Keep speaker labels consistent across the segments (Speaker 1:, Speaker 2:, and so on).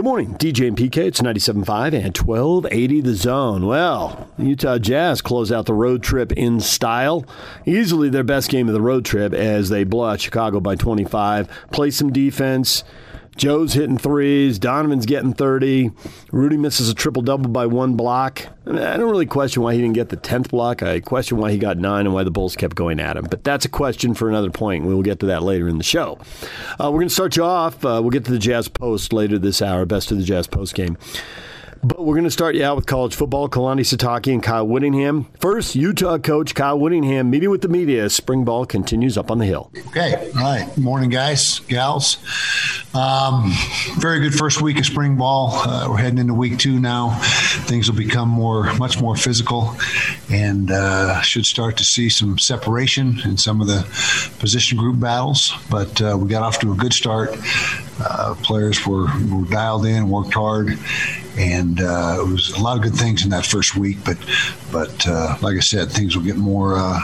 Speaker 1: Good morning, DJ and PK. It's 97.5 and 1280 the zone. Well, Utah Jazz close out the road trip in style. Easily their best game of the road trip as they blow out Chicago by 25, play some defense. Joe's hitting threes. Donovan's getting 30. Rudy misses a triple double by one block. I, mean, I don't really question why he didn't get the 10th block. I question why he got nine and why the Bulls kept going at him. But that's a question for another point. We'll get to that later in the show. Uh, we're going to start you off. Uh, we'll get to the Jazz Post later this hour, best of the Jazz Post game. But we're going to start you out with college football. Kalani Sitake and Kyle Whittingham. First, Utah coach Kyle Whittingham meeting with the media. As spring ball continues up on the hill.
Speaker 2: Okay. All right. Morning, guys, gals. Um, very good first week of spring ball. Uh, we're heading into week two now. Things will become more, much more physical, and uh, should start to see some separation in some of the position group battles. But uh, we got off to a good start. Uh, players were, were dialed in, worked hard, and uh, it was a lot of good things in that first week. But but uh, like I said, things will get more uh,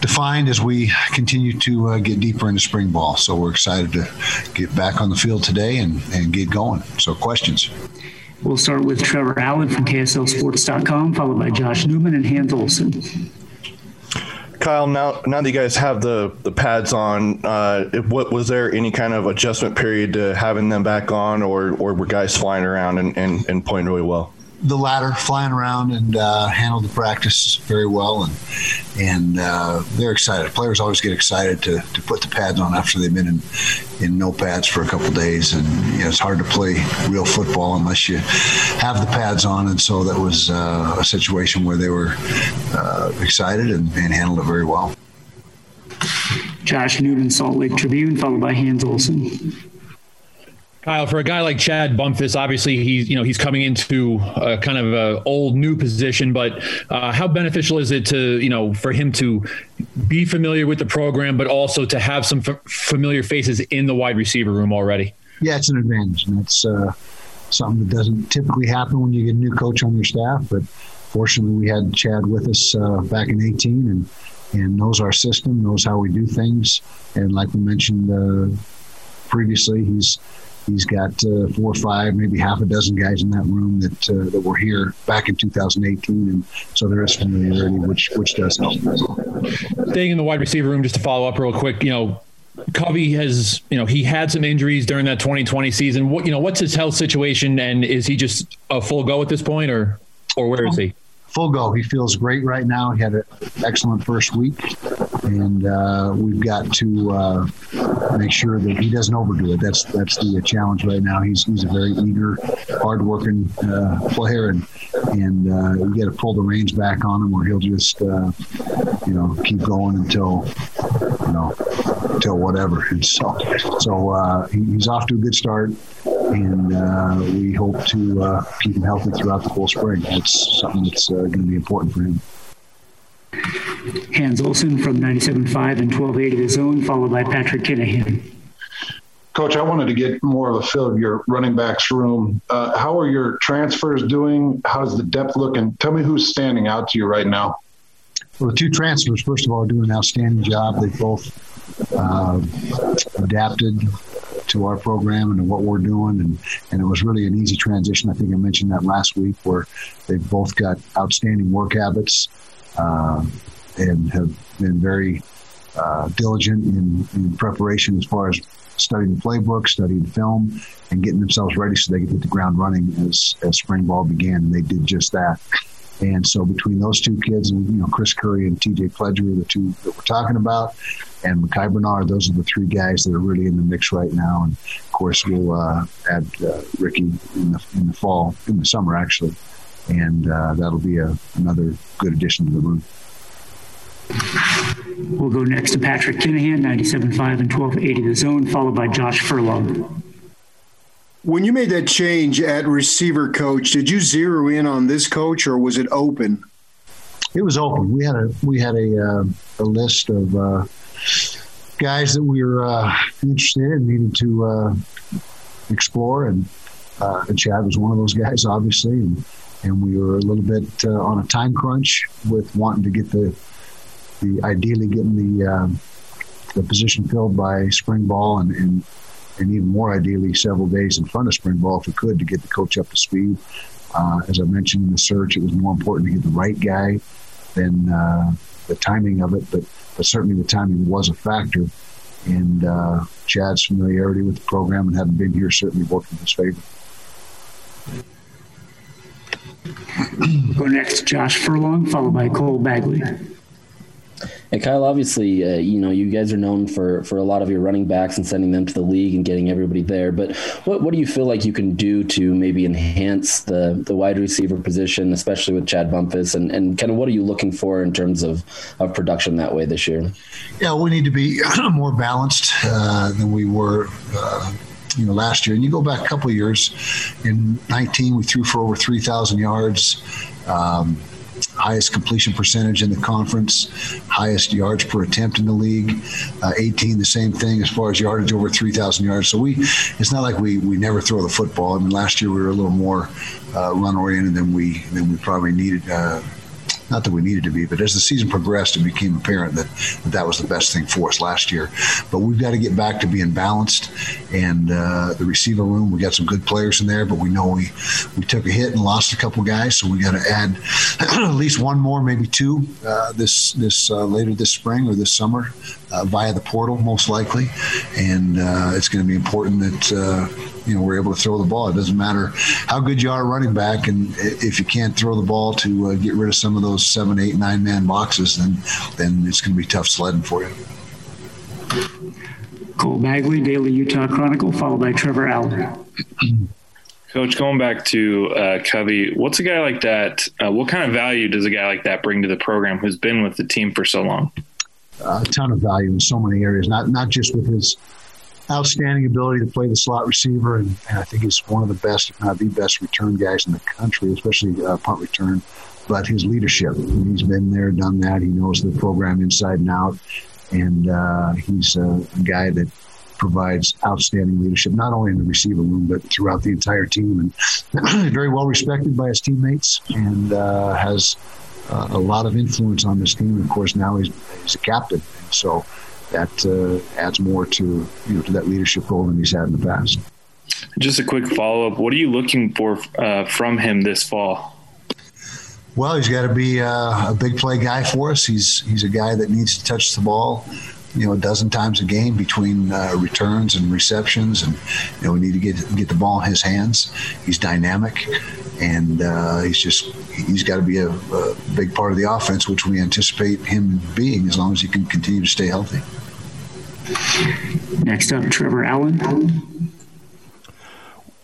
Speaker 2: defined as we continue to uh, get deeper into spring ball. So we're excited to get back on the field today and, and get going. So questions.
Speaker 3: We'll start with Trevor Allen from KSLSports.com, followed by Josh Newman and Hans Olsen.
Speaker 4: Kyle, now now that you guys have the the pads on, uh, what was there any kind of adjustment period to having them back on, or or were guys flying around and, and, and playing really well?
Speaker 2: The latter, flying around and uh, handled the practice very well, and and uh, they're excited. Players always get excited to, to put the pads on after they've been in in no pads for a couple days, and you know, it's hard to play real football unless you have the pads on. And so that was uh, a situation where they were uh, excited and, and handled it very well.
Speaker 3: Josh Newton, Salt Lake Tribune, followed by Hans Olsen.
Speaker 5: Kyle, for a guy like Chad Bumphis, obviously he's you know he's coming into a kind of a old new position, but uh, how beneficial is it to you know for him to be familiar with the program, but also to have some f- familiar faces in the wide receiver room already?
Speaker 2: Yeah, it's an advantage, and it's uh, something that doesn't typically happen when you get a new coach on your staff. But fortunately, we had Chad with us uh, back in 18, and and knows our system, knows how we do things, and like we mentioned uh, previously, he's He's got uh, four or five, maybe half a dozen guys in that room that uh, that were here back in 2018, and so there is familiarity, which which does help.
Speaker 5: Staying in the wide receiver room, just to follow up real quick, you know, Covey has, you know, he had some injuries during that 2020 season. What, you know, what's his health situation, and is he just a full go at this point, or or where is he?
Speaker 2: full go. He feels great right now. He had an excellent first week, and uh, we've got to uh, make sure that he doesn't overdo it. That's that's the challenge right now. He's he's a very eager, hardworking uh, player, and and uh, we got to pull the reins back on him, or he'll just uh, you know keep going until you know until whatever. And so so uh, he's off to a good start and uh, we hope to uh, keep him healthy throughout the whole spring. That's something that's uh, going to be important for him.
Speaker 3: Hans Olsen from 97.5 and 1280 The Zone, followed by Patrick Kinahan.
Speaker 6: Coach, I wanted to get more of a feel of your running backs room. Uh, how are your transfers doing? How's the depth looking? Tell me who's standing out to you right now.
Speaker 2: Well, the two transfers, first of all, do an outstanding job. They both uh, adapted to our program and to what we're doing. And, and it was really an easy transition. I think I mentioned that last week where they've both got outstanding work habits uh, and have been very uh, diligent in, in, preparation as far as studying the playbook, studying film, and getting themselves ready so they could hit the ground running as, as spring ball began. And they did just that. And so between those two kids and you know Chris Curry and T.J. Pledger, the two that we're talking about, and Micah Bernard, those are the three guys that are really in the mix right now. And of course, we'll uh, add uh, Ricky in the in the fall, in the summer actually, and uh, that'll be a, another good addition to the room.
Speaker 3: We'll go next to Patrick Kinahan, 97.5 and 1280 The Zone, followed by Josh Furlong.
Speaker 7: When you made that change at receiver coach, did you zero in on this coach or was it open?
Speaker 2: It was open. We had a we had a uh, a list of uh, guys that we were uh, interested in, needed to uh, explore, and, uh, and Chad was one of those guys, obviously, and and we were a little bit uh, on a time crunch with wanting to get the the ideally getting the um, the position filled by spring ball and, and and even more ideally, several days in front of spring ball if we could to get the coach up to speed. Uh, as I mentioned in the search, it was more important to get the right guy than uh, the timing of it, but but certainly the timing was a factor. And uh, Chad's familiarity with the program and having been here certainly worked in his favor.
Speaker 3: Go next, Josh Furlong, followed by Cole Bagley.
Speaker 8: And Kyle, obviously, uh, you know you guys are known for for a lot of your running backs and sending them to the league and getting everybody there. But what what do you feel like you can do to maybe enhance the the wide receiver position, especially with Chad Bumphis, and and kind of what are you looking for in terms of of production that way this year?
Speaker 2: Yeah, we need to be more balanced uh, than we were. Uh, you know, last year, and you go back a couple years. In 19, we threw for over 3,000 yards. Um, highest completion percentage in the conference, highest yards per attempt in the league. Uh, 18, the same thing as far as yardage over 3,000 yards. So we, it's not like we we never throw the football. I mean, last year we were a little more uh, run oriented than we than we probably needed. Uh, not that we needed to be, but as the season progressed, it became apparent that that, was the best thing for us last year. But we've got to get back to being balanced. And uh, the receiver room, we got some good players in there, but we know we we took a hit and lost a couple guys, so we got to add at least one more, maybe two, uh, this this uh, later this spring or this summer uh, via the portal, most likely. And uh, it's going to be important that uh, you know we're able to throw the ball. It doesn't matter how good you are running back, and if you can't throw the ball to uh, get rid of some of those seven, eight, nine man boxes, then then it's going to be tough sledding for you.
Speaker 3: Cole Bagley, Daily Utah Chronicle, followed by Trevor Allen.
Speaker 9: Coach, going back to uh, Covey, what's a guy like that? Uh, what kind of value does a guy like that bring to the program who's been with the team for so long?
Speaker 2: a ton of value in so many areas, not not just with his outstanding ability to play the slot receiver, and, and I think he's one of the best, if not the best, return guys in the country, especially uh, punt return. But his leadership, he's been there, done that. He knows the program inside and out, and uh, he's a guy that provides outstanding leadership, not only in the receiver room, but throughout the entire team. And very well respected by his teammates and uh, has uh, a lot of influence on this team. Of course, now he's, he's a captain. So that uh, adds more to, you know, to that leadership role than he's had in the past.
Speaker 9: Just a quick follow up. What are you looking for uh, from him this fall?
Speaker 2: Well, he's got to be uh, a big play guy for us. He's he's a guy that needs to touch the ball you know a dozen times a game between uh, returns and receptions, and you know we need to get get the ball in his hands. He's dynamic, and uh, he's just he's got to be a, a, big part of the offense, which we anticipate him being as long as he can continue to stay healthy.
Speaker 3: Next up, Trevor Allen.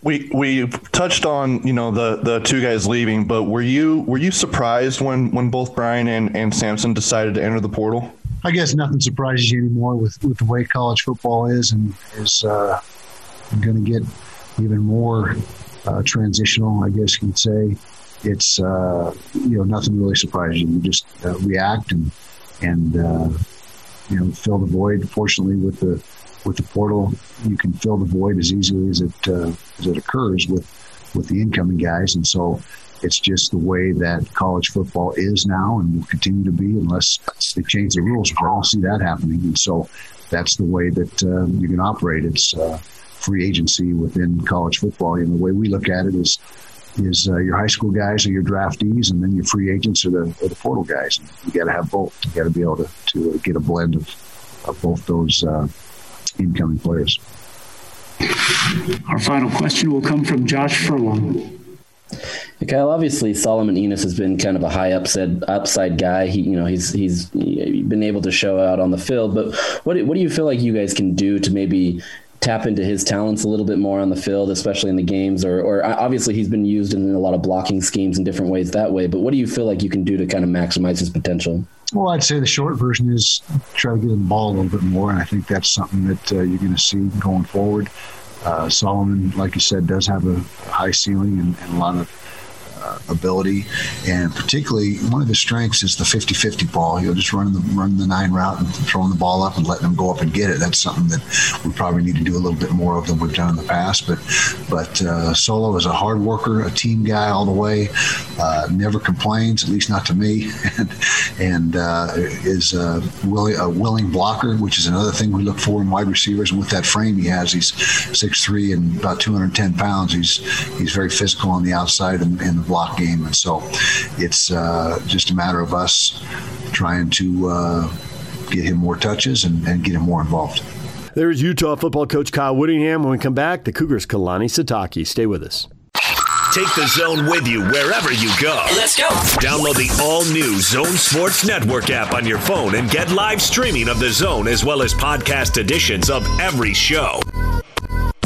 Speaker 4: We we touched on you know the the two guys leaving, but were you were you surprised when when both Brian and, and Samson decided to enter the portal?
Speaker 2: I guess nothing surprises you anymore with, with the way college football is and is uh, going to get even more uh, transitional, I guess you could say. It's, uh, you know, nothing really surprises you. You just uh, react and, and uh, you know, fill the void. Fortunately, with the, with the portal, you can fill the void as easily as it, uh, as it occurs with, with the incoming guys. And so it's just the way that college football is now and will continue to be unless they change the rules. I don't see that happening. And so that's the way that uh, you can operate. It's uh, free agency within college football. And the way we look at it is is uh, your high school guys or your draftees, and then your free agents are the, are the portal guys. You got to have both. You got to be able to, to get a blend of, of both those uh, incoming players.
Speaker 3: Our final question will come from Josh Furlong.
Speaker 8: Kyle, obviously Solomon Enos has been kind of a high upside upside guy. He, you know, he's he's been able to show out on the field. But what what do you feel like you guys can do to maybe tap into his talents a little bit more on the field, especially in the games? Or, or uh, obviously he's been used in a lot of blocking schemes in different ways that way. But what do you feel like you can do to kind of maximize his potential?
Speaker 2: Well, I'd say the short version is try to get the ball a little bit more, and I think that's something that uh, you're going to see going forward. Uh, Solomon, like you said, does have a high ceiling and, and a lot of uh, ability, and particularly one of his strengths is the 50-50 ball. Know, just running the running the nine route and throwing the ball up and letting them go up and get it. That's something that we probably need to do a little bit more of than we've done in the past. But but uh, Solo is a hard worker, a team guy all the way. Uh, never complains, at least not to me, and and uh, is a willing, a willing blocker, which is another thing we look for in wide receivers. And with that frame he has, he's 6'3 and about 210 pounds. He's he's very physical on the outside in the block game, and so it's uh, just a matter of us trying to uh, get him more touches and, and get him more involved.
Speaker 1: There's Utah football coach Kyle Whittingham. When we come back, the Cougars' Kalani Sitake. Stay with us.
Speaker 10: Take the zone with you wherever you go.
Speaker 11: Let's go.
Speaker 10: Download the all new Zone Sports Network app on your phone and get live streaming of the zone as well as podcast editions of every show.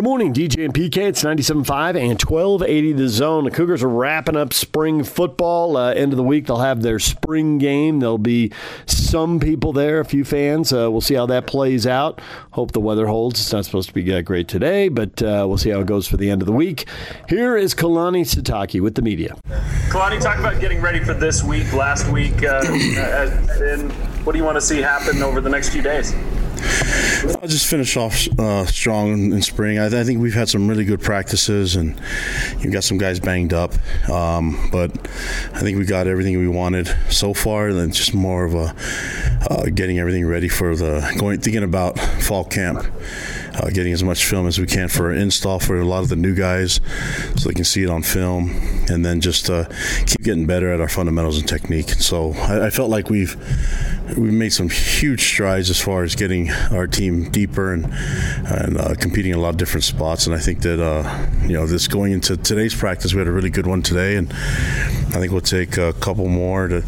Speaker 1: Good morning, DJ and PK. It's 97.5 and 1280 The Zone. The Cougars are wrapping up spring football. Uh, end of the week, they'll have their spring game. There'll be some people there, a few fans. Uh, we'll see how that plays out. Hope the weather holds. It's not supposed to be that great today, but uh, we'll see how it goes for the end of the week. Here is Kalani Sitake with the media.
Speaker 12: Kalani, talk about getting ready for this week, last week, uh, and what do you want to see happen over the next few days?
Speaker 13: I'll just finish off uh, strong in spring. I, I, think we've had some really good practices, and you've got some guys banged up. Um, but I think we got everything we wanted so far. And just more of a uh, getting everything ready for the going, thinking about fall camp. Uh, getting as much film as we can for install for a lot of the new guys so they can see it on film and then just uh, keep getting better at our fundamentals and technique. So I, I felt like we've we've made some huge strides as far as getting our team deeper and and uh, competing in a lot of different spots. And I think that uh, you know this going into today's practice, we had a really good one today, and I think we'll take a couple more to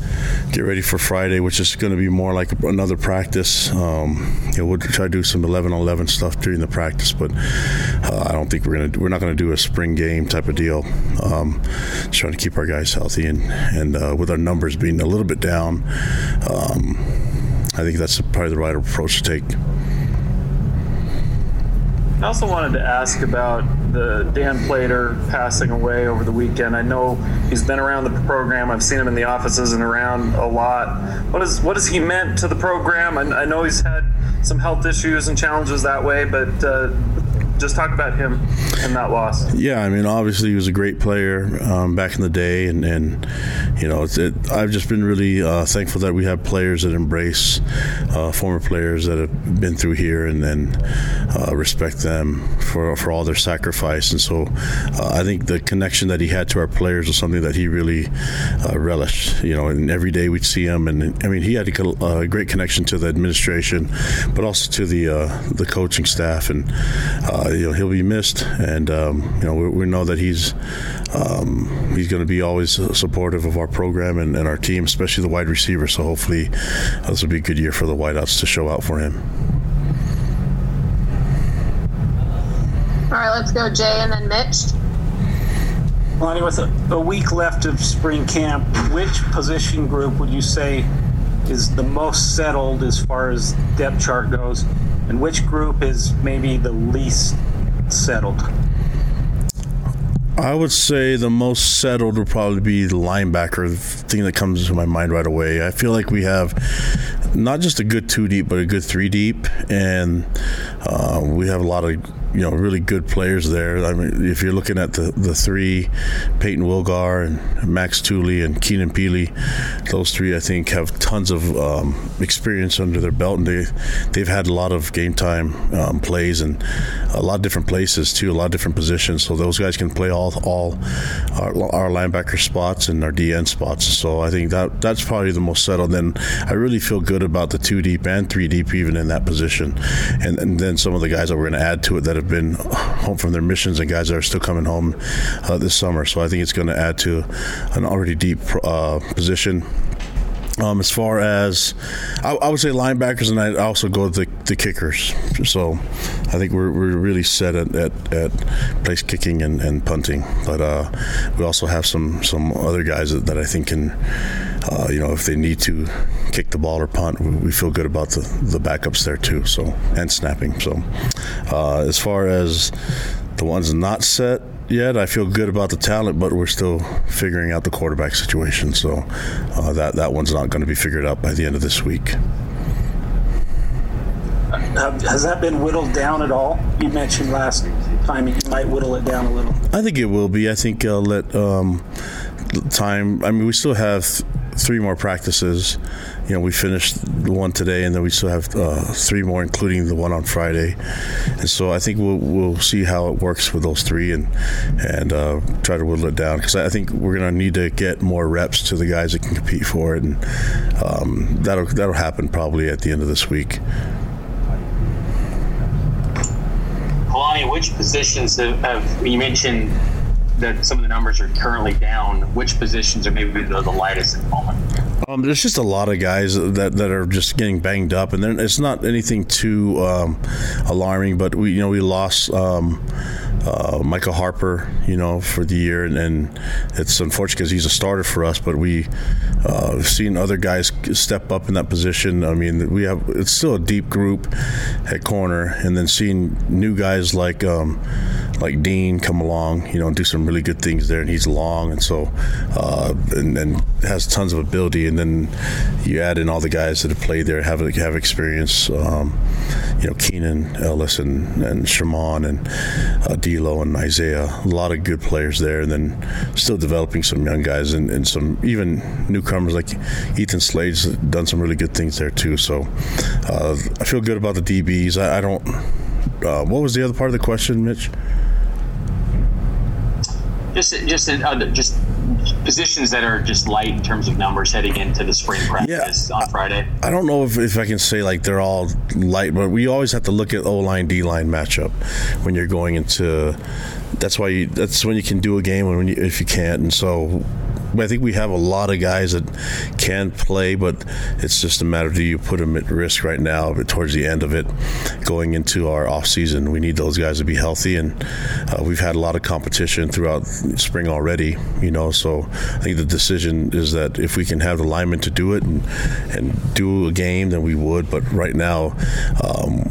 Speaker 13: get ready for Friday, which is going to be more like another practice. Um, you know, we'll try to do some 11 11 stuff during the practice, but uh, I don't think we're gonna we're not to do a spring game type of deal. Um, just trying to keep our guys healthy and and uh, with our numbers being a little bit down. Um, I think that's probably the right approach to take.
Speaker 12: I also wanted to ask about the Dan Plater passing away over the weekend. I know he's been around the program. I've seen him in the offices and around a lot. What is what has he meant to the program? I, I know he's had some health issues and challenges that way, but uh, just talk about him and that loss.
Speaker 13: Yeah, I mean, obviously he was a great player um, back in the day, and, and you know, it, I've just been really uh, thankful that we have players that embrace uh, former players that have been through here and then uh, respect them for for all their sacrifice. And so, uh, I think the connection that he had to our players was something that he really uh, relished. You know, and every day we'd see him, and I mean, he had a, a great connection to the administration, but also to the uh, the coaching staff and you know he'll be missed, and um, you know we, we, know that he's um, he's going to be always supportive of our program and, and, our team, especially the wide receiver. So hopefully this will be a good year for the wideouts to show out for him.
Speaker 14: All right, let's go, Jay, and then Mitch.
Speaker 15: Lonnie, with a, a week left of spring camp, which position group would you say is the most settled as far as depth chart goes? and which group is maybe the least settled?
Speaker 13: I would say the most settled would probably be the linebacker. The thing that comes to my mind right away. I feel like we have not just a good two deep, but a good three deep, and uh, we have a lot of you know really good players there. I mean, if you're looking at the the three, Peyton Wilgar and Max Tooley and Keenan Pili, those three I think have tons of um, experience under their belt, and they they've had a lot of game time um, plays and a lot of different places too, a lot of different positions. So those guys can play all all our, our linebacker spots and our DN spots. So I think that that's probably the most settled. Then I really feel good about the two deep and three deep even in that position, and, and then some of the guys that we're going to add to it that have been home from their missions and guys that are still coming home uh, this summer. So I think it's going to add to an already deep uh, position. Um, as far as I, I, would say linebackers, and I also go to the, the kickers. So I think we're, we're really set at, at, at place kicking and, and punting. But uh, we also have some, some other guys that, that I think can, uh, you know, if they need to kick the ball or punt, we feel good about the, the backups there too. So and snapping. So uh, as far as the ones not set, yet. I feel good about the talent, but we're still figuring out the quarterback situation. So uh, that that one's not going to be figured out by the end of this week.
Speaker 15: Uh, has that been whittled down at all? You mentioned last time you might whittle it down a little.
Speaker 13: I think it will be. I think I'll let um, time. I mean, we still have three more practices. You know, we finished the one today, and then we still have uh, three more, including the one on Friday. And so I think we'll we'll see how it works with those three, and and uh, try to whittle it down because I think we're going to need to get more reps to the guys that can compete for it, and um, that'll that'll happen probably at the end of this week.
Speaker 11: Kalani, which positions have, have you mentioned that some of the numbers are currently down, which positions are maybe the, the lightest at the moment?
Speaker 13: Um, there's just a lot of guys that, that are just getting banged up, and it's not anything too um, alarming. But we, you know, we lost um, uh, Michael Harper, you know, for the year, and, and it's unfortunate because he's a starter for us. But we uh, have seen other guys step up in that position. I mean, we have it's still a deep group at corner, and then seeing new guys like um, like Dean come along, you know, do some really good things there. And he's long, and so uh, and, and, has tons of ability. And then you add in all the guys that have played there, have have experience. Um, you know, Keenan Ellis and and Sherman and uh, D'Lo and Isaiah. A lot of good players there, and then still developing some young guys and, and some even newcomers like Ethan Slade's done some really good things there too. So uh, I feel good about the DBs. I, I don't. Uh, what was the other part of the question, Mitch?
Speaker 11: Just, just, uh, just positions that are just light in terms of numbers heading into the spring practice yeah, on Friday.
Speaker 13: I don't know if, if I can say like they're all light, but we always have to look at O line D line matchup when you're going into. That's why you, that's when you can do a game when you, if you can't, and so I think we have a lot of guys that can play, but it's just a matter of do you put them at risk right now, towards the end of it, going into our off season, we need those guys to be healthy, and uh, we've had a lot of competition throughout spring already, you know. So I think the decision is that if we can have the linemen to do it and and do a game, then we would. But right now. Um,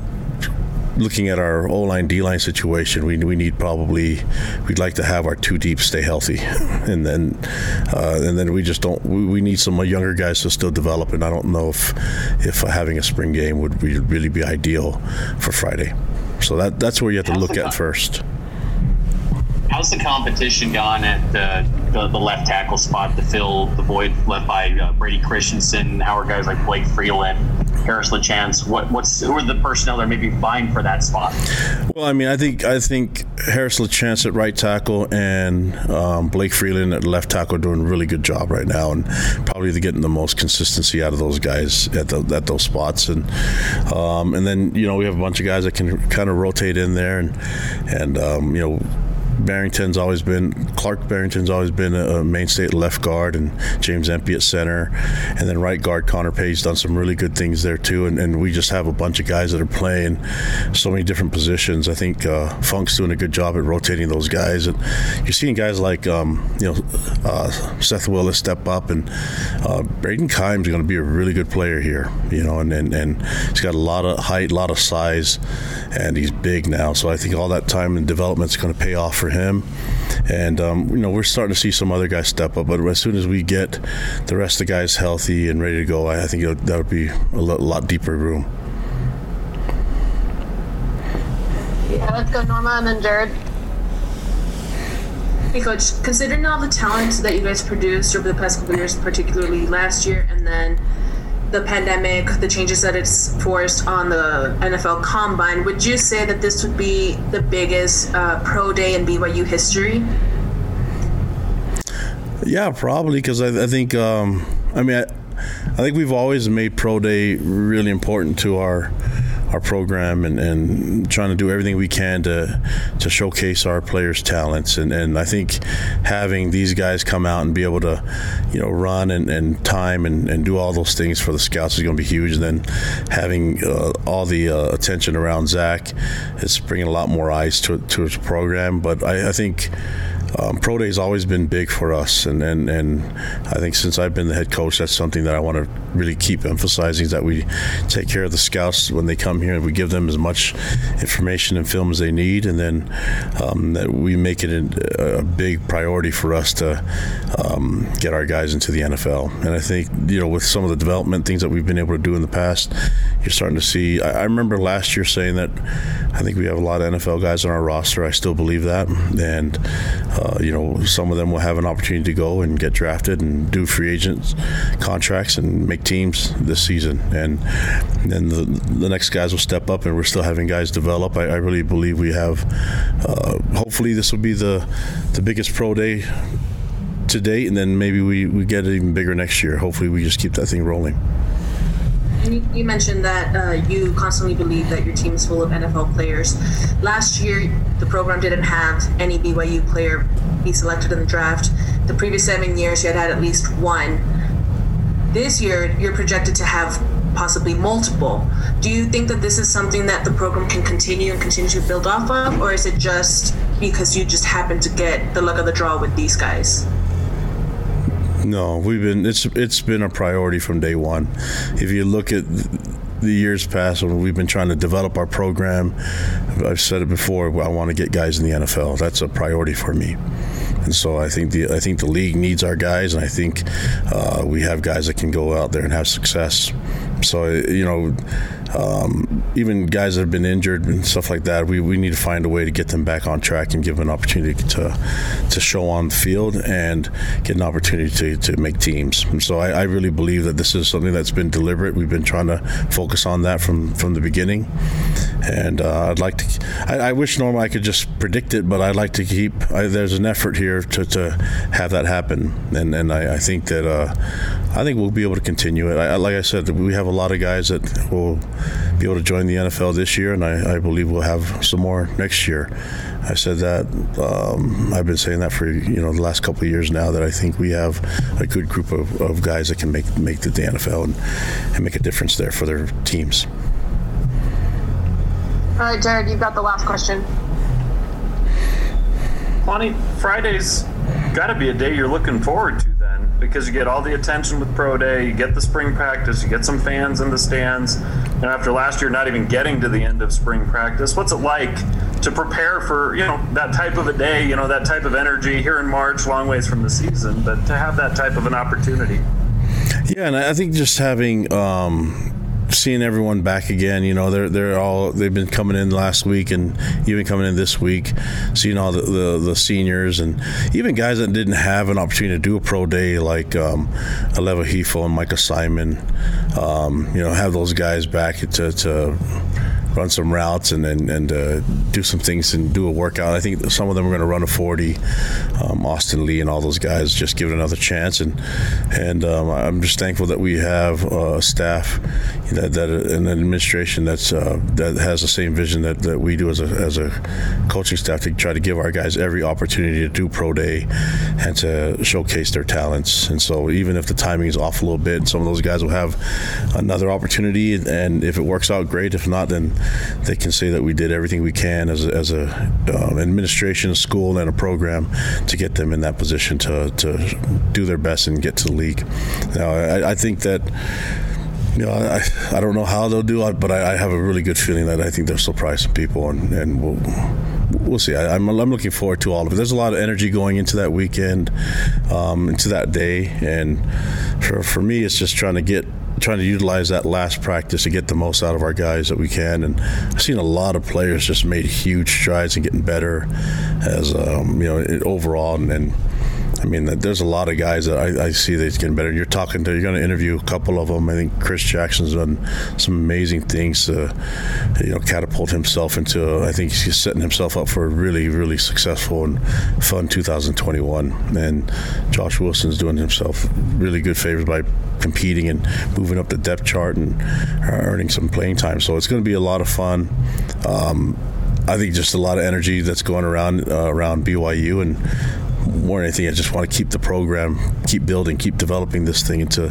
Speaker 13: looking at our O line D line situation, we we need probably we'd like to have our two deep stay healthy, and then uh, and then we just don't we, we, need some younger guys to still develop. And I don't know if if having a spring game would really be ideal for Friday. So that that's where you have to look at first.
Speaker 11: How's the competition gone at the, the, the, left tackle spot to fill the void left by uh, Brady Christensen? How are guys like Blake Freeland, Harris LaChance? What what's who are the personnel that are maybe vying for that spot?
Speaker 13: Well, I mean, I think I think Harris LaChance at right tackle and um, Blake Freeland at left tackle are doing a really good job right now, and probably getting the most consistency out of those guys at the, at those spots. And um, and then you know we have a bunch of guys that can kind of rotate in there, and and um, you know Barrington's always been Clark Barrington's always been a mainstay at left guard, and James Empey at center, and then right guard Connor Pay's done some really good things there too. And, and we just have a bunch of guys that are playing so many different positions. I think uh, Funk's doing a good job at rotating those guys, and you're seeing guys like um, you know uh, Seth Willis step up, and uh, Braden Kimes going to be a really good player here. You know, and, and and he's got a lot of height, a lot of size, and he's big now. So I think all that time and development is going to pay off for him. And um, you know, we're starting to see some other guys step up. But as soon as we get the rest of the guys healthy and ready to go, I think that would be a lot deeper room.
Speaker 14: Yeah, let's go, Norma, and then Jared.
Speaker 16: Hey, Coach. Considering all the talent that you guys produced over the past couple years, particularly last year, and then the pandemic, the changes that it's forced on the NFL Combine, would you say that this would be the biggest uh, pro day in BYU history?
Speaker 13: Yeah, probably because I, I, think um, I mean I, I, think we've always made pro day really important to our our program and, and trying to do everything we can to to showcase our players' talents. And, and I think having these guys come out and be able to, you know, run and, and time and, and do all those things for the scouts is going to be huge. And then having uh, all the uh, attention around Zach is bringing a lot more eyes to, to his program. But I, I think um, pro day has always been big for us, and, and and I think since I've been the head coach, that's something that I want to really keep emphasizing is that we take care of the scouts when they come here, and we give them as much information and film as they need, and then um, that we make it a, a, big priority for us to um, get our guys into the NFL. And I think you know with some of the development things that we've been able to do in the past, you're starting to see. I, I remember last year saying that I think we have a lot of NFL guys on our roster. I still believe that, and uh, you know, some of them will have an opportunity to go and get drafted and do free agents contracts and make teams this season. And, then the, the next guys will step up, and we're still having guys develop. I, I really believe we have. Uh, hopefully, this will be the the biggest pro day to date, and then maybe we, we get it even bigger next year. Hopefully, we just keep that thing rolling.
Speaker 16: You, you mentioned that uh, you constantly believe that your team is full of NFL players. Last year, the program didn't have any BYU player be selected in the draft. The previous seven years, you had had at least one. This year, you're projected to have possibly multiple. Do you think that this is something that the program can continue and continue to build off of, or is it just because you just happen to get the luck of the draw with these guys?
Speaker 13: No, we've been it's it's been a priority from day one. If you look at the years past when we've been trying to develop our program, I've said it before. I want to get guys in the NFL. That's a priority for me. And so I think the I think the league needs our guys, and I think uh, we have guys that can go out there and have success. So you know, um, even guys that have been injured and stuff like that, we, we need to find a way to get them back on track and give them an opportunity to to show on the field and get an opportunity to, to make teams. And so I, I really believe that this is something that's been deliberate. We've been trying to focus on that from from the beginning, and uh, I'd like to. I, I, wish normally I could just predict it, but I'd like to keep. I, there's an effort here to, to have that happen, and and I, I think that uh, I think we'll be able to continue it. like I said, we have a lot of guys that will be able to join the NFL this year, and I, I believe we'll have some more next year. I said that um, I've been saying that for you know the last couple of years now that I think we have a good group of, of guys that can make make the NFL and, and make a difference there for their teams.
Speaker 14: All right, Jared, you've got the last question.
Speaker 12: Lonnie, Friday's got to be a day you're looking forward to because you get all the attention with pro day, you get the spring practice, you get some fans in the stands. And after last year not even getting to the end of spring practice, what's it like to prepare for, you know, that type of a day, you know, that type of energy here in March, long ways from the season, but to have that type of an opportunity?
Speaker 13: Yeah, and I think just having um, seeing everyone back again. You know, they're they're all they've been coming in last week and even coming in this week. Seeing all the, the, the seniors and even guys that didn't have an opportunity to do a pro day like um, Aleva Hifo and Micah Simon. Um, you know, have those guys back to, to run some routes and and, and uh, do some things and do a workout. I think some of them are going to run a 40. Um, Austin Lee and all those guys just give it another chance, and and um, I'm just thankful that we have uh, staff that, that an administration that's uh, that has the same vision that, that we do as a as a coaching staff to try to give our guys every opportunity to do pro day and to showcase their talents. And so even if the timing is off a little bit, some of those guys will have another opportunity, and if it works out, great. If not, then they can say that we did everything we can as a, as a um, administration, a school, and a program to get them in that position to, to do their best and get to the league. Now, I, I think that you know, I, I don't know how they'll do it, but I, I, have a really good feeling that I think they'll surprise some people, and, and we'll, we'll see. I, am I'm, I'm looking forward to all of it. There's a lot of energy going into that weekend, um, into that day, and for, for me, it's just trying to get trying to utilize that last practice to get the most out of our guys that we can. And I've seen a lot of players just made huge strides and getting better as um, you know overall, and, and I mean, there's a lot of guys that I, I see that's getting better. You're talking to, you're going to interview a couple of them. I think Chris Jackson's done some amazing things to, you know, catapult himself into. I think he's setting himself up for a really, really successful and fun 2021. And Josh Wilson's doing himself really good favors by competing and moving up the depth chart and earning some playing time. So it's going to be a lot of fun. Um, I think just a lot of energy that's going around uh, around BYU and more than anything, I just want to keep the program, keep building, keep developing this thing into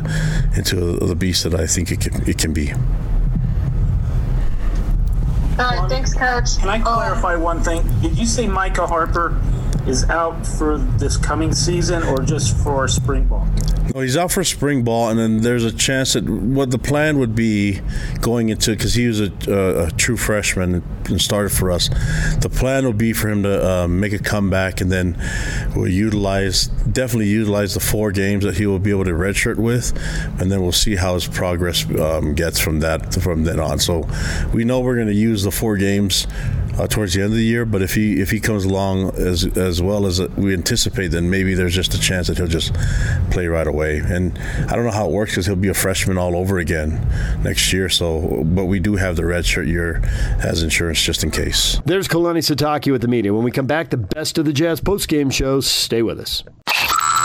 Speaker 13: into the beast that I think it can, it can be.
Speaker 14: All right, thanks, Coach.
Speaker 15: Can I clarify one thing? Did you say Micah Harper is out for this coming season or just for spring ball?
Speaker 13: No, he's out for spring ball, and then there's a chance that what the plan would be going into because he was a, a, a, true freshman and started for us. The plan would be for him to uh, make a comeback, and then we'll utilize definitely utilize the four games that he will be able to redshirt with, and then we'll see how his progress um, gets from that from then on. So we know we're going to use the four games uh, towards the end of the year. But if he if he comes along as as well as we anticipate, then maybe there's just a chance that he'll just play right away. And I don't know how it works because he'll be a freshman all over again next year. So, but we do have the redshirt year as insurance just in case.
Speaker 1: There's Kalani Sitake with the media. When we come back, the best of the Jazz post game shows. Stay with us.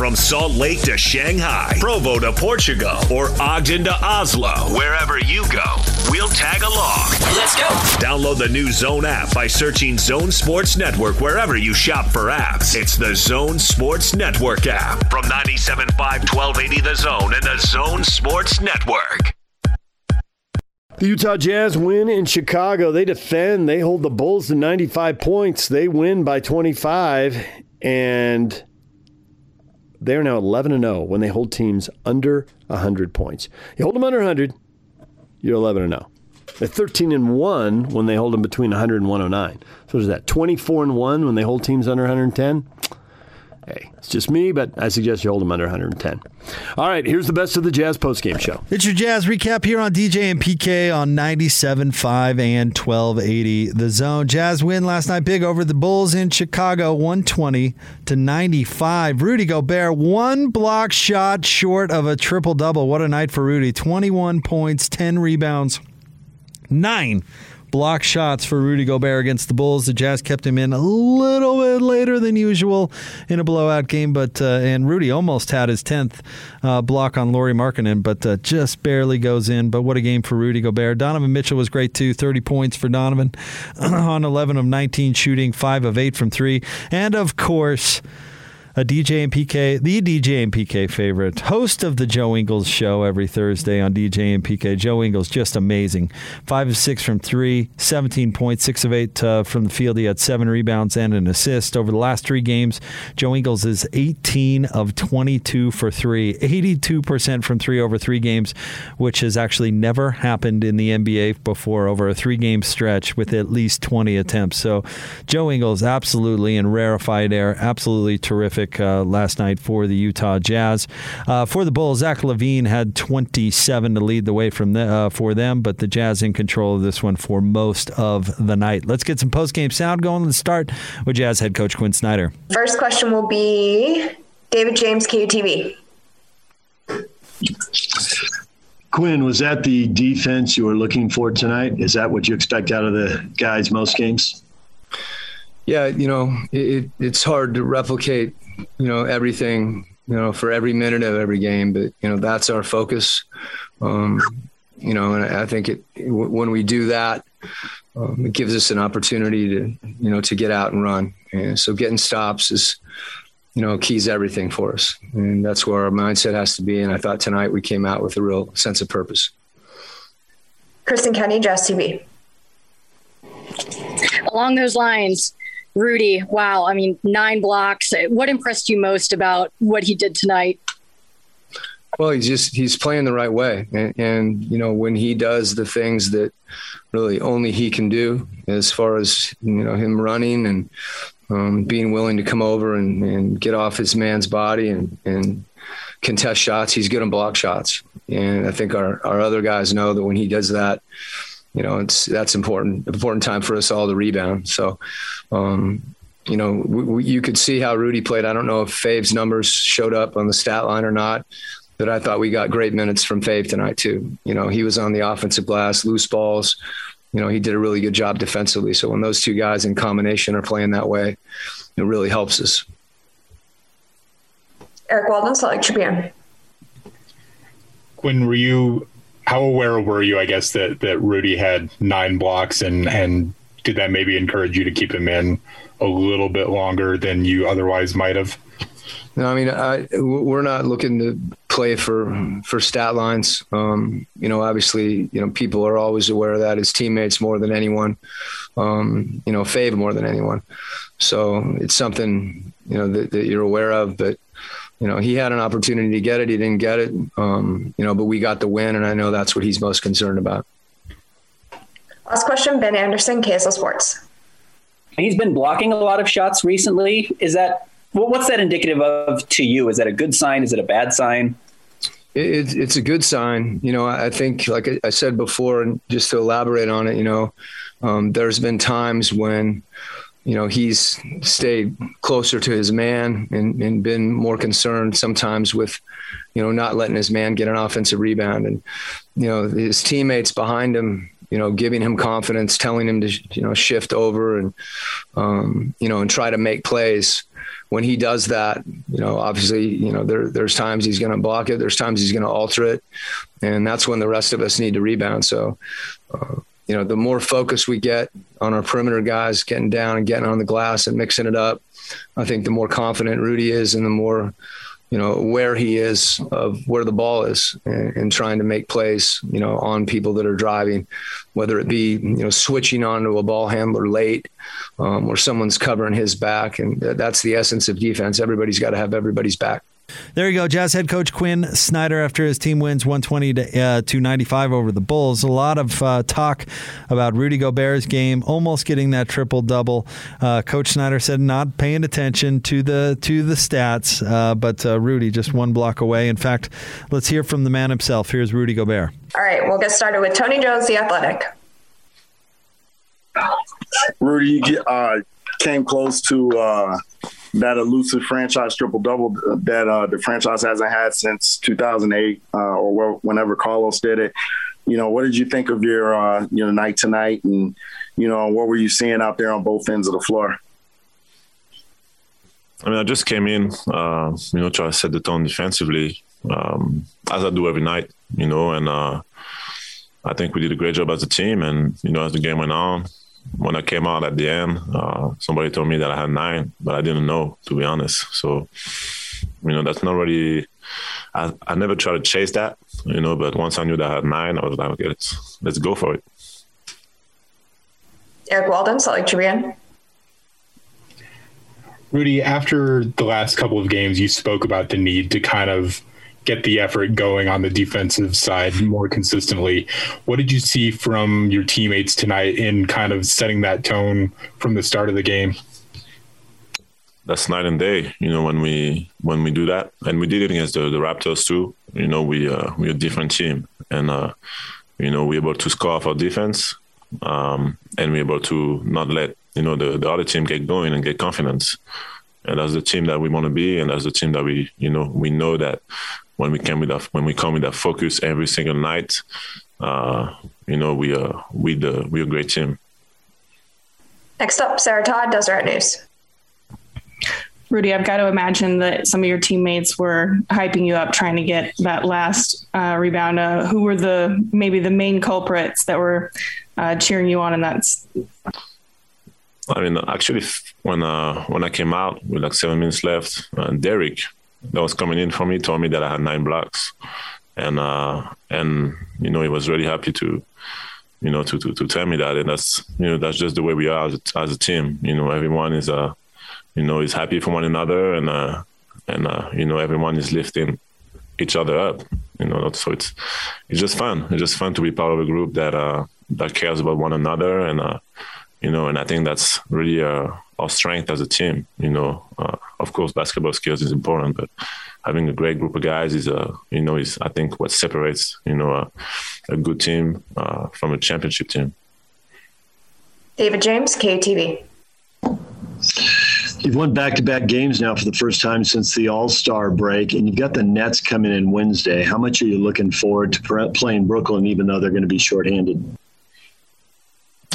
Speaker 10: From Salt Lake to Shanghai, Provo to Portugal, or Ogden to Oslo, wherever you go, we'll tag along.
Speaker 17: Let's go.
Speaker 10: Download the new Zone app by searching Zone Sports Network wherever you shop for apps. It's the Zone Sports Network app from 97.5 1280 The Zone and the Zone Sports Network.
Speaker 1: The Utah Jazz win in Chicago. They defend. They hold the Bulls to 95 points. They win by 25. And they are now 11 and 0 when they hold teams under 100 points. You hold them under 100, you're 11 and 0. They're 13 and 1 when they hold them between 100 and 109. So is that 24 and 1 when they hold teams under 110? Hey, it's just me, but I suggest you hold them under 110. All right, here's the best of the Jazz postgame show.
Speaker 18: It's your Jazz recap here on DJ and PK on 97.5 and 1280 The Zone. Jazz win last night big over the Bulls in Chicago, 120 to 95. Rudy Gobert, one block shot short of a triple double. What a night for Rudy. 21 points, 10 rebounds, nine block shots for Rudy Gobert against the Bulls. The Jazz kept him in a little bit later than usual in a blowout game, but uh, and Rudy almost had his tenth uh, block on Lauri Markkanen, but uh, just barely goes in. But what a game for Rudy Gobert. Donovan Mitchell was great too. Thirty points for Donovan on eleven of nineteen shooting, five of eight from three, and of course a DJ and PK, the DJ and PK favorite, host of the Joe Ingles show every Thursday on DJ and PK. Joe Ingles, just amazing. Five of six from three, 17 points, six of eight uh, from the field. He had seven rebounds and an assist. Over the last three games, Joe Ingles is 18 of 22 for three, 82% from three over three games, which has actually never happened in the NBA before over a three game stretch with at least 20 attempts. So Joe Ingles, absolutely in rarefied air, absolutely terrific uh, last night for the Utah Jazz. Uh, for the Bulls, Zach LaVine had 27 to lead the way from the, uh, for them, but the Jazz in control of this one for most of the night. Let's get some post game sound going. Let's start with Jazz head coach Quinn Snyder.
Speaker 14: First question will be David James, KUTV.
Speaker 1: Quinn, was that the defense you were looking for tonight? Is that what you expect out of the guys most games?
Speaker 19: Yeah, you know, it, it's hard to replicate you know everything you know for every minute of every game but you know that's our focus. Um, you know and i think it when we do that um, it gives us an opportunity to you know to get out and run. And so getting stops is you know keys everything for us. And that's where our mindset has to be. And i thought tonight we came out with a real sense of purpose.
Speaker 14: Kristen kenny jazz tv
Speaker 20: along those lines Rudy, wow. I mean, nine blocks. What impressed you most about what he did tonight?
Speaker 19: Well, he's just he's playing the right way, and, and, you know when he does the things that really only he can do, as far as you know him running and um, being willing to come over and, and get off his man's body and and contest shots. He's good on block shots, and I think our our other guys know that when he does that, you know, it's that's important important time for us all to rebound. So. Um, you know, we, we, you could see how Rudy played. I don't know if Fave's numbers showed up on the stat line or not, but I thought we got great minutes from Fave tonight too. You know, he was on the offensive glass, loose balls. You know, he did a really good job defensively. So when those two guys in combination are playing that way, it really helps us.
Speaker 14: Eric Walden, Salt Lake Tribune.
Speaker 17: When were you? How aware were you? I guess that that Rudy had nine blocks, and and did that maybe encourage you to keep him in a little bit longer than you otherwise might have?
Speaker 19: No, I mean, I, we're not looking to play for for stat lines. Um, you know, obviously, you know, people are always aware of that. as teammates more than anyone. Um, you know, Fave more than anyone. So it's something you know that, that you're aware of, but you know, he had an opportunity to get it. He didn't get it. Um, you know, but we got the win, and I know that's what he's most concerned about.
Speaker 14: Last question, Ben Anderson, KSL Sports.
Speaker 21: He's been blocking a lot of shots recently. Is that what's that indicative of to you? Is that a good sign? Is it a bad sign?
Speaker 19: It, it's a good sign. You know, I think, like I said before, and just to elaborate on it, you know, um, there's been times when you know, he's stayed closer to his man and, and been more concerned sometimes with, you know, not letting his man get an offensive rebound. And, you know, his teammates behind him, you know, giving him confidence, telling him to, you know, shift over and, um, you know, and try to make plays. When he does that, you know, obviously, you know, there, there's times he's going to block it. There's times he's going to alter it. And that's when the rest of us need to rebound. So, uh, you know, the more focus we get on our perimeter guys getting down and getting on the glass and mixing it up, I think the more confident Rudy is and the more, you know, where he is of where the ball is and, and trying to make plays, you know, on people that are driving, whether it be, you know, switching onto a ball handler late um, or someone's covering his back. And that's the essence of defense. Everybody's got to have everybody's back.
Speaker 18: There you go. Jazz head coach Quinn Snyder after his team wins 120 to uh, 295 over the Bulls. A lot of uh, talk about Rudy Gobert's game, almost getting that triple double. Uh, coach Snyder said not paying attention to the to the stats, uh, but uh, Rudy just one block away. In fact, let's hear from the man himself. Here's Rudy Gobert.
Speaker 14: All right, we'll get started with Tony Jones, the Athletic.
Speaker 22: Rudy uh, came close to that elusive franchise triple double that uh, the franchise hasn't had since 2008 uh, or whenever Carlos did it. You know, what did you think of your uh, you know night tonight, and you know what were you seeing out there on both ends of the floor?
Speaker 23: I mean, I just came in, uh, you know, try to set the tone defensively, um, as I do every night, you know, and uh, I think we did a great job as a team. And you know, as the game went on, when I came out at the end, uh, somebody told me that I had nine, but I didn't know, to be honest. So, you know, that's not really. I, I never tried to chase that, you know. But once I knew that I had nine, I was like, okay, let's let's go for it.
Speaker 14: Eric Walden, Salt Lake Tribune.
Speaker 17: Rudy, after the last couple of games, you spoke about the need to kind of get the effort going on the defensive side more consistently. What did you see from your teammates tonight in kind of setting that tone from the start of the game?
Speaker 23: That's night and day, you know, when we when we do that, and we did it against the, the Raptors too. You know, we uh, we're a different team, and uh, you know we're able to score off our defense, um, and we're able to not let you know the, the other team get going and get confidence and that's the team that we want to be and that's the team that we you know we know that when we come with that when we come with that focus every single night, uh, you know we are we the we're a great team.
Speaker 14: Next up, Sarah Todd, Deseret News.
Speaker 24: Rudy, I've got to imagine that some of your teammates were hyping you up, trying to get that last uh, rebound. Uh, who were the maybe the main culprits that were uh, cheering you on And that's.
Speaker 23: I mean, actually, when uh, when I came out with like seven minutes left, uh, Derek that was coming in for me told me that I had nine blocks, and uh, and you know he was really happy to, you know, to, to to tell me that, and that's you know that's just the way we are as a, as a team. You know, everyone is uh, you know, is happy for one another, and uh, and uh, you know, everyone is lifting each other up. You know, so it's it's just fun. It's just fun to be part of a group that uh that cares about one another, and uh, you know, and I think that's really uh, our strength as a team. You know, uh, of course, basketball skills is important, but having a great group of guys is, uh, you know, is I think what separates, you know, a, a good team uh, from a championship team.
Speaker 25: David James, KTV.
Speaker 1: You've won back-to-back games now for the first time since the All-Star break, and you've got the Nets coming in Wednesday. How much are you looking forward to playing Brooklyn, even though they're going to be shorthanded?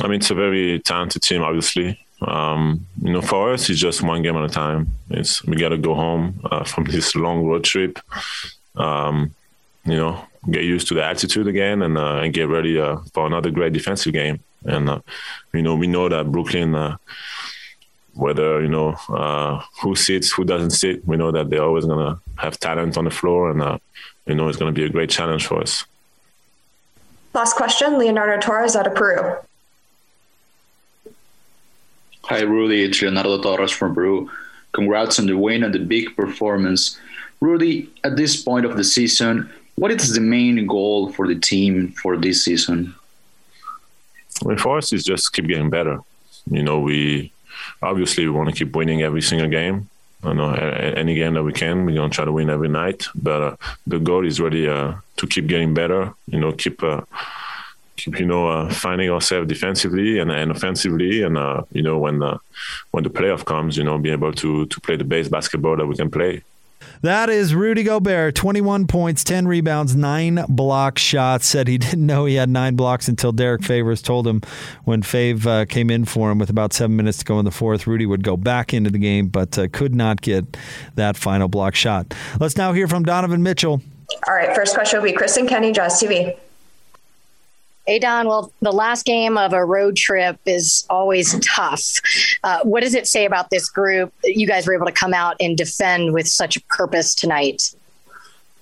Speaker 23: I mean, it's a very talented team, obviously. Um, you know, for us, it's just one game at a time. It's we got to go home uh, from this long road trip. Um, you know, get used to the altitude again, and uh, and get ready uh, for another great defensive game. And uh, you know, we know that Brooklyn uh, whether you know uh, who sits, who doesn't sit. We know that they're always gonna have talent on the floor, and you know it's gonna be a great challenge for us.
Speaker 25: Last question, Leonardo Torres out of Peru.
Speaker 26: Hi, Rudy. It's Leonardo Torres from Peru. Congrats on the win and the big performance. Rudy, at this point of the season, what is the main goal for the team for this season?
Speaker 23: Mean, for us, it's just keep getting better. You know, we obviously we want to keep winning every single game. I know any game that we can, we're gonna try to win every night. But uh, the goal is really uh, to keep getting better. You know, keep uh, keep you know uh, finding ourselves defensively and, and offensively, and uh, you know when the when the playoff comes, you know, being able to to play the base basketball that we can play.
Speaker 18: That is Rudy Gobert, 21 points, 10 rebounds, nine block shots. Said he didn't know he had nine blocks until Derek Favors told him when Fave uh, came in for him with about seven minutes to go in the fourth. Rudy would go back into the game, but uh, could not get that final block shot. Let's now hear from Donovan Mitchell.
Speaker 25: All right, first question will be Kristen Kenny, Jazz TV.
Speaker 20: Hey, Don. Well, the last game of a road trip is always tough. Uh, what does it say about this group that you guys were able to come out and defend with such a purpose tonight?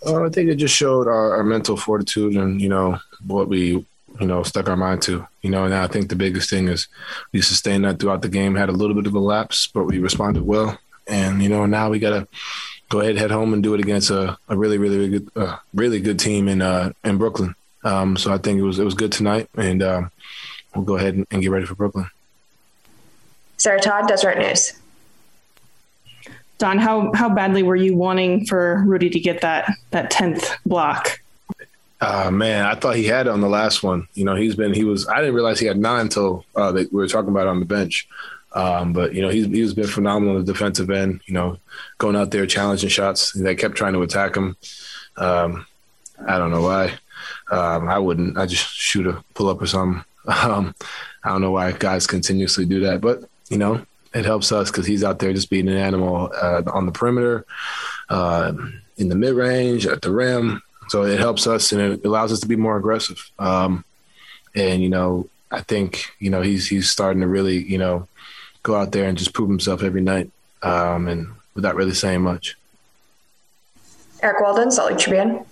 Speaker 27: Uh, I think it just showed our, our, mental fortitude and, you know, what we, you know, stuck our mind to. You know, and I think the biggest thing is we sustained that throughout the game, had a little bit of a lapse, but we responded well. And, you know, now we got to go ahead, head home and do it against a, a really, really, really good, uh, really good team in, uh, in Brooklyn. Um, so I think it was it was good tonight, and um, we'll go ahead and, and, get ready for Brooklyn.
Speaker 25: Sarah Todd, Deseret News.
Speaker 24: Don, how how badly were you wanting for Rudy to get that that tenth block?
Speaker 27: Uh, man, I thought he had it on the last one. You know, he's been he was. I didn't realize he had nine until uh, we were talking about on the bench. Um, but you know, he's he's been phenomenal on the defensive end. You know, going out there challenging shots. They kept trying to attack him. Um, I don't know why. Um, I wouldn't. I just shoot a pull up or something. Um, I don't know why guys continuously do that, but you know, it helps us because he's out there just being an animal uh, on the perimeter, uh, in the mid range, at the rim. So it helps us and it allows us to be more aggressive. Um, and you know, I think you know he's he's starting to really you know go out there and just prove himself every night, um, and without really saying much.
Speaker 25: Eric Walden, Salt Lake Tribune.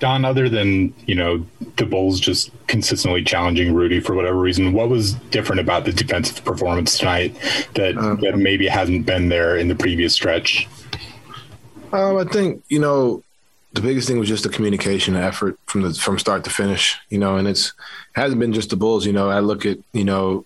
Speaker 17: Don, other than you know the Bulls just consistently challenging Rudy for whatever reason, what was different about the defensive performance tonight that, um, that maybe hasn't been there in the previous stretch?
Speaker 27: Um, I think you know the biggest thing was just the communication effort from the from start to finish. You know, and it's hasn't been just the Bulls. You know, I look at you know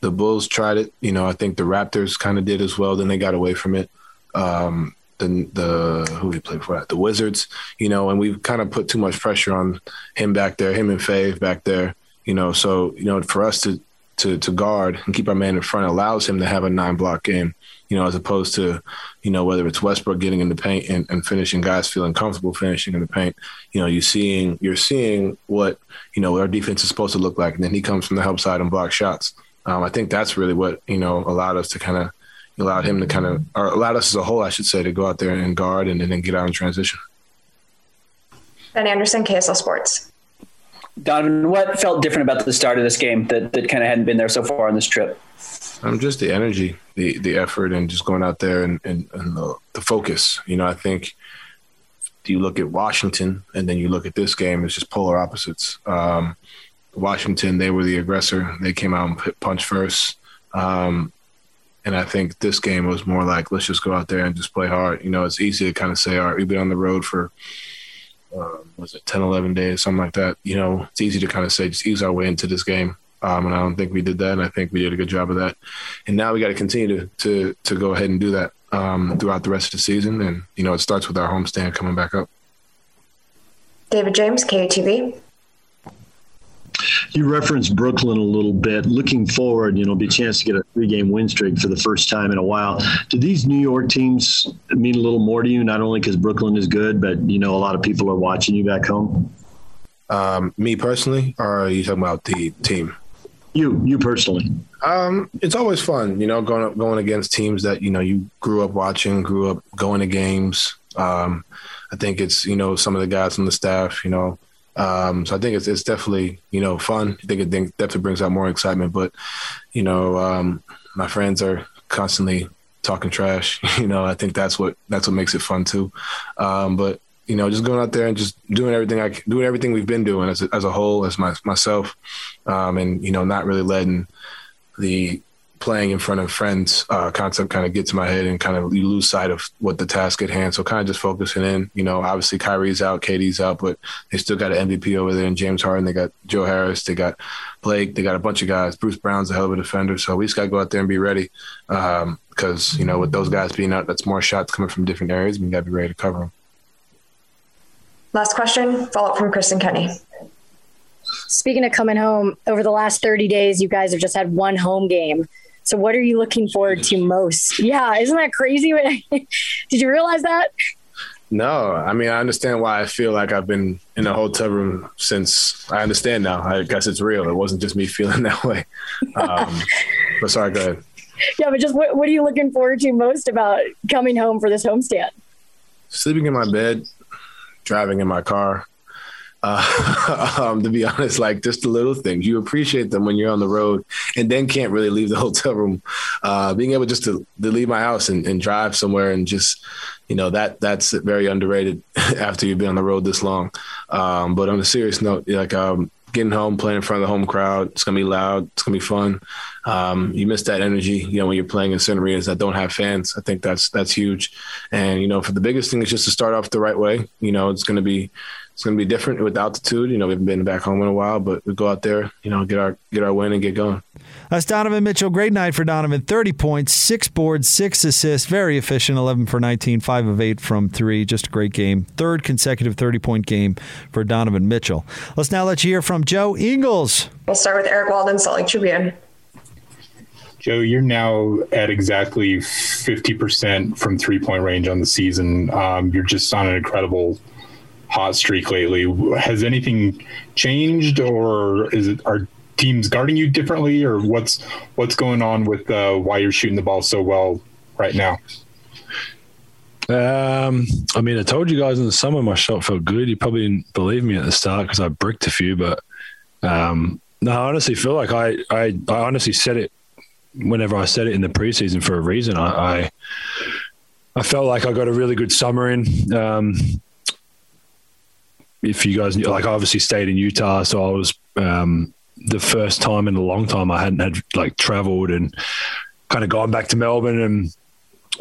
Speaker 27: the Bulls tried it. You know, I think the Raptors kind of did as well. Then they got away from it. Um, the the who he played for that the Wizards, you know, and we've kind of put too much pressure on him back there, him and Fave back there, you know. So you know, for us to to to guard and keep our man in front allows him to have a nine block game, you know, as opposed to you know whether it's Westbrook getting in the paint and, and finishing, guys feeling comfortable finishing in the paint. You know, you seeing you're seeing what you know our defense is supposed to look like, and then he comes from the help side and block shots. Um, I think that's really what you know allowed us to kind of allowed him to kind of, or allowed us as a whole, I should say, to go out there and guard and, and then get out in transition.
Speaker 25: Ben Anderson, KSL Sports.
Speaker 21: Donovan, what felt different about the start of this game that, that kind of hadn't been there so far on this trip?
Speaker 27: Um, just the energy, the the effort, and just going out there and, and, and the, the, focus. You know, I think you look at Washington and then you look at this game, it's just polar opposites. Um, Washington, they were the aggressor. They came out and hit punch first. Um, and I think this game was more like, let's just go out there and just play hard. You know, it's easy to kind of say, all right, we've been on the road for, uh, was it 10, 11 days, something like that. You know, it's easy to kind of say, just ease our way into this game. Um, and I don't think we did that. And I think we did a good job of that. And now we got to continue to, to, to go ahead and do that um, throughout the rest of the season. And, you know, it starts with our homestand coming back up.
Speaker 25: David James, KUTV.
Speaker 1: You referenced Brooklyn a little bit. Looking forward, you know, be a chance to get a three-game win streak for the first time in a while. Do these New York teams mean a little more to you? Not only because Brooklyn is good, but you know, a lot of people are watching you back home.
Speaker 27: Um, me personally, or are you talking about the team?
Speaker 1: You, you personally.
Speaker 27: Um, it's always fun, you know, going up, going against teams that you know you grew up watching, grew up going to games. Um, I think it's you know some of the guys on the staff, you know, um, so I think it's it's definitely you know fun. I think it definitely brings out more excitement. But you know, um, my friends are constantly talking trash. You know, I think that's what that's what makes it fun too. Um, but you know, just going out there and just doing everything I doing everything we've been doing as a, as a whole, as my, myself, um, and you know, not really letting the playing in front of friends uh, concept kind of gets in my head and kind of you lose sight of what the task at hand. So kind of just focusing in. You know, obviously Kyrie's out, KD's out, but they still got an MVP over there and James Harden. They got Joe Harris. They got Blake. They got a bunch of guys. Bruce Brown's a hell of a defender. So we just got to go out there and be ready um, because, you know, with those guys being out, that's more shots coming from different areas. We got to be ready to cover them.
Speaker 25: Last question, follow up from Kristen Kenny.
Speaker 20: Speaking of coming home, over the last 30 days, you guys have just had one home game. So what are you looking forward to most? Yeah, isn't that crazy? Did you realize that?
Speaker 27: No, I mean I understand why I feel like I've been in a hotel room since. I understand now. I guess it's real. It wasn't just me feeling that way. Um, but sorry, go ahead.
Speaker 20: Yeah, but just what, what are you looking forward to most about coming home for this homestand?
Speaker 27: Sleeping in my bed, driving in my car, uh, um, to be honest, like just the little things. You appreciate them when you're on the road and then can't really leave the hotel room. Uh, being able just to, to leave my house and, and, drive somewhere and just, you know, that that's very underrated after you've been on the road this long. Um, but on a serious note, like um, getting home, playing in front of the home crowd, it's going to be loud. It's going to be fun. Um, you miss that energy, you know, when you're playing in certain arenas that don't have fans. I think that's that's huge. And you know, for the biggest thing is just to start off the right way. You know, it's going to be it's going to be different with altitude. You know, we haven't been back home in a while, but we go out there, you know, get our get our win and get going.
Speaker 18: That's Donovan Mitchell. Great night for Donovan. 30 points, six boards, six assists. Very efficient. 11 for 19, five of eight from three. Just a great game. Third consecutive 30 point game for Donovan Mitchell. Let's now let you hear from Joe Ingles.
Speaker 25: We'll start with Eric Walden, Salt Lake Tribune.
Speaker 17: Joe, you're now at exactly 50% from three point range on the season. Um, you're just on an incredible hot streak lately. Has anything changed, or is it are teams guarding you differently, or what's what's going on with uh, why you're shooting the ball so well right now?
Speaker 28: Um, I mean, I told you guys in the summer my shot felt good. You probably didn't believe me at the start because I bricked a few, but um, no, I honestly feel like I, I, I honestly said it whenever I said it in the preseason for a reason. I, I, I felt like I got a really good summer in. Um, if you guys like, I obviously stayed in Utah, so I was um, the first time in a long time I hadn't had like traveled and kind of gone back to Melbourne and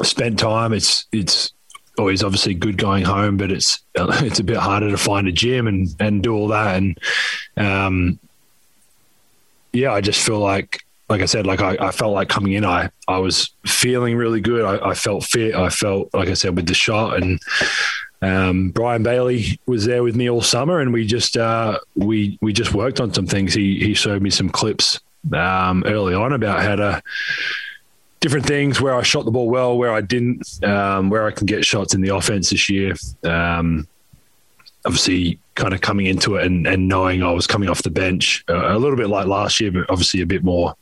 Speaker 28: spent time. It's it's always obviously good going home, but it's it's a bit harder to find a gym and and do all that. And um, yeah, I just feel like like I said, like I, I felt like coming in, I I was feeling really good. I, I felt fit. I felt like I said with the shot and um, Brian Bailey was there with me all summer, and we just uh, we we just worked on some things. He he showed me some clips um, early on about how to different things where I shot the ball well, where I didn't, um, where I can get shots in the offense this year. Um, obviously, kind of coming into it and, and knowing I was coming off the bench uh, a little bit like last year, but obviously a bit more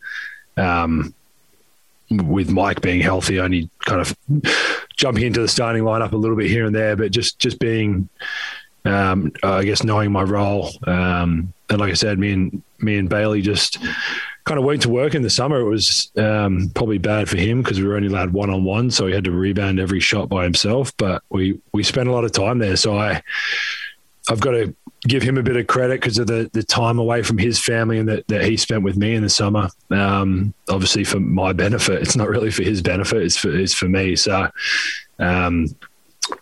Speaker 28: um, with Mike being healthy, only kind of jumping into the starting lineup a little bit here and there, but just just being, um, I guess, knowing my role. Um, and like I said, me and me and Bailey just kind of went to work in the summer. It was um, probably bad for him because we were only allowed one on one, so he had to rebound every shot by himself. But we we spent a lot of time there, so I I've got to give him a bit of credit because of the, the time away from his family and that, that he spent with me in the summer. Um, obviously for my benefit, it's not really for his benefit. It's for, it's for me. So, um,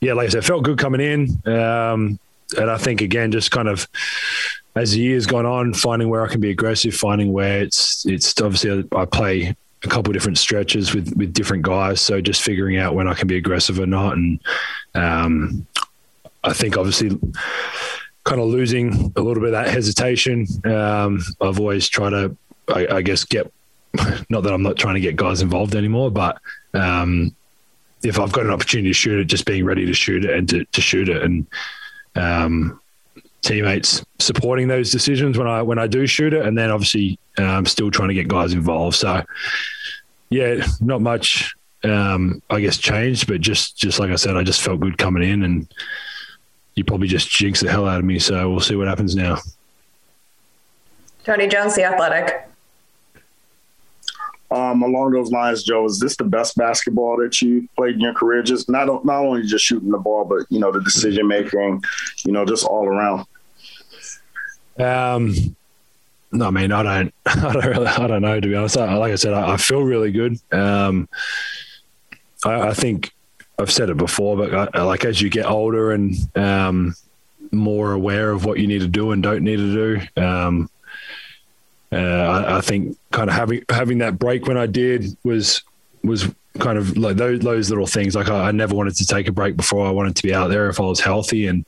Speaker 28: yeah, like I said, felt good coming in. Um, and I think again, just kind of, as the years gone on, finding where I can be aggressive, finding where it's it's obviously I play a couple different stretches with with different guys, so just figuring out when I can be aggressive or not, and um, I think obviously kind of losing a little bit of that hesitation. Um, I've always tried to, I, I, guess, get not that I'm not trying to get guys involved anymore, but um, if I've got an opportunity to shoot it, just being ready to shoot it and to, to shoot it, and um, teammates supporting those decisions when I when I do shoot it, and then obviously I'm um, still trying to get guys involved. So yeah, not much. Um, I guess changed, but just just like I said, I just felt good coming in, and you probably just jinx the hell out of me. So we'll see what happens now.
Speaker 25: Tony Jones, the Athletic.
Speaker 22: Um, along those lines, Joe, is this the best basketball that you played in your career? Just not not only just shooting the ball, but you know the decision making, you know, just all around.
Speaker 28: Um, no, I mean, I don't, I don't really, I don't know to be honest. I, like I said, I, I feel really good. Um, I, I, think I've said it before, but I, like as you get older and um, more aware of what you need to do and don't need to do, um, uh, I, I, think kind of having having that break when I did was was kind of like those, those little things. Like I, I, never wanted to take a break before. I wanted to be out there if I was healthy, and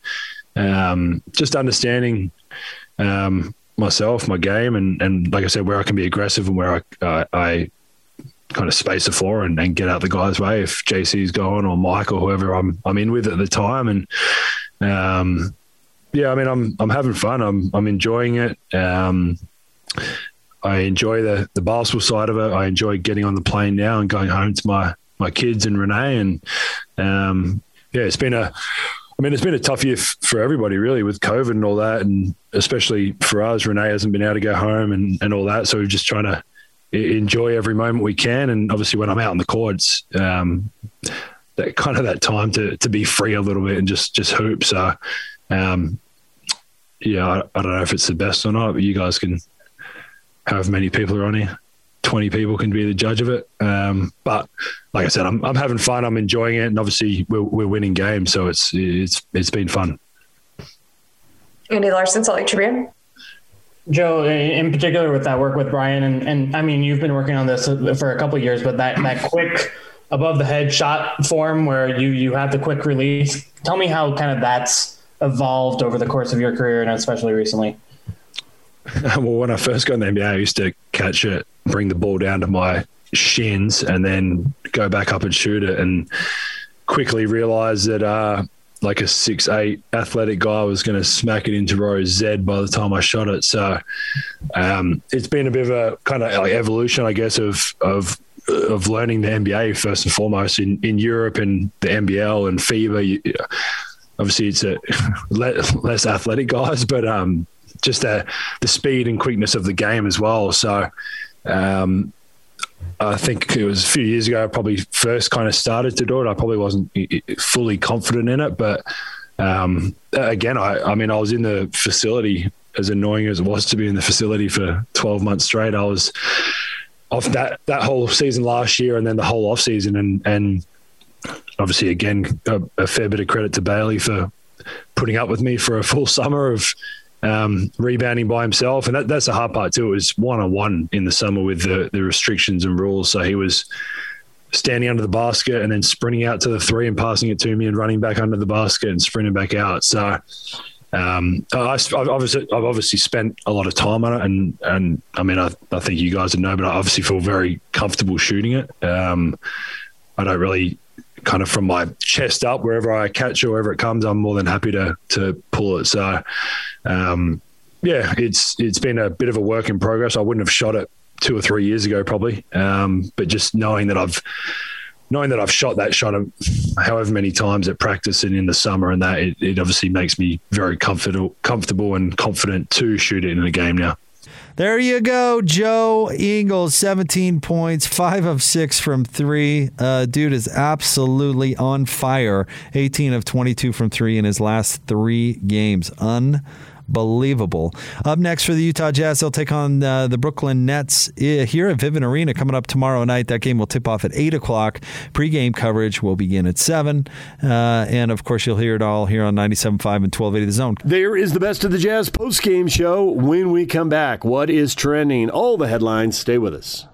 Speaker 28: um, just understanding um, myself, my game, and and like I said, where I can be aggressive and where I uh, I kind of space the floor and, and, get out the guy's way if JC's going or Mike or whoever I'm I'm in with at the time, and um, yeah, I mean I'm I'm having fun. I'm I'm enjoying it. Um, I enjoy the the basketball side of it. I enjoy getting on the plane now and going home to my my kids and Renae. And um, yeah, it's been a. I mean, it's been a tough year f- for everybody, really, with COVID and all that, and especially for us. Renae hasn't been able to go home and, and all that, so we're just trying to enjoy every moment we can. And obviously, when I'm out on the courts, um, that kind of that time to to be free a little bit and just just hoop. So, um, yeah, I, I, don't know if it's the best or not, but you guys can however many people are on here. 20 people can be the judge of it. Um, but like I said, I'm, I'm having fun. I'm enjoying it. And obviously we're, we're winning games. So it's, it's, it's been fun.
Speaker 25: Andy Larsen, Salt Lake Tribune.
Speaker 29: Joe, in particular with that work with Brian, and, and I mean, you've been working on this for a couple years, but that, that quick above the head shot form where you, you have the quick release, tell me how kind of that's evolved over the course of your career and especially recently.
Speaker 28: well, when I first got in the NBA, I used to catch it, bring the ball down to my shins, and then go back up and shoot it. And quickly realized that uh, like a six eight athletic guy was going to smack it into row Z by the time I shot it. So um, it's been a bit of a kind of like evolution, I guess, of of of learning the NBA first and foremost in, in Europe and the NBL and FIBA. You, obviously, it's a less athletic guys, but um, just the the speed and quickness of the game as well. So. Um, I think it was a few years ago. I probably first kind of started to do it. I probably wasn't fully confident in it, but um, again, I, I mean, I was in the facility as annoying as it was to be in the facility for 12 months straight. I was off that that whole season last year, and then the whole off season, and and obviously again a, a fair bit of credit to Bailey for putting up with me for a full summer of um, rebounding by himself, and that, that's the hard part too. It was one on one in the summer with the, the restrictions and rules, so he was standing under the basket and then sprinting out to the three and passing it to me and running back under the basket and sprinting back out. So um, I, have obviously I've obviously spent a lot of time on it, and and I mean I, I think you guys would know, but I obviously feel very comfortable shooting it. Um, I don't really kind of from my chest up wherever I catch it, wherever it comes, I'm more than happy to to pull it. So um, yeah, it's it's been a bit of a work in progress. I wouldn't have shot it two or three years ago probably, um, but just knowing that I've knowing that I've shot that shot however many times at practice and in the summer and that it, it obviously makes me very comfortable comfortable and confident to shoot it in a game now.
Speaker 18: There you go, Joe Ingles, 17 points, five of six from three. Uh, dude is absolutely on fire. 18 of 22 from three in his last three games. Unbelievable unbelievable. Up next for the Utah Jazz, they'll take on uh, the Brooklyn Nets eh, here at Vivint Arena coming up tomorrow night. That game will tip off at 8 o'clock. Pre-game coverage will begin at 7. Uh, and, of course, you'll hear it all here on 97.5 and 1280 The Zone.
Speaker 1: There is the best of the Jazz post-game show when we come back. What is trending? All the headlines. Stay with us.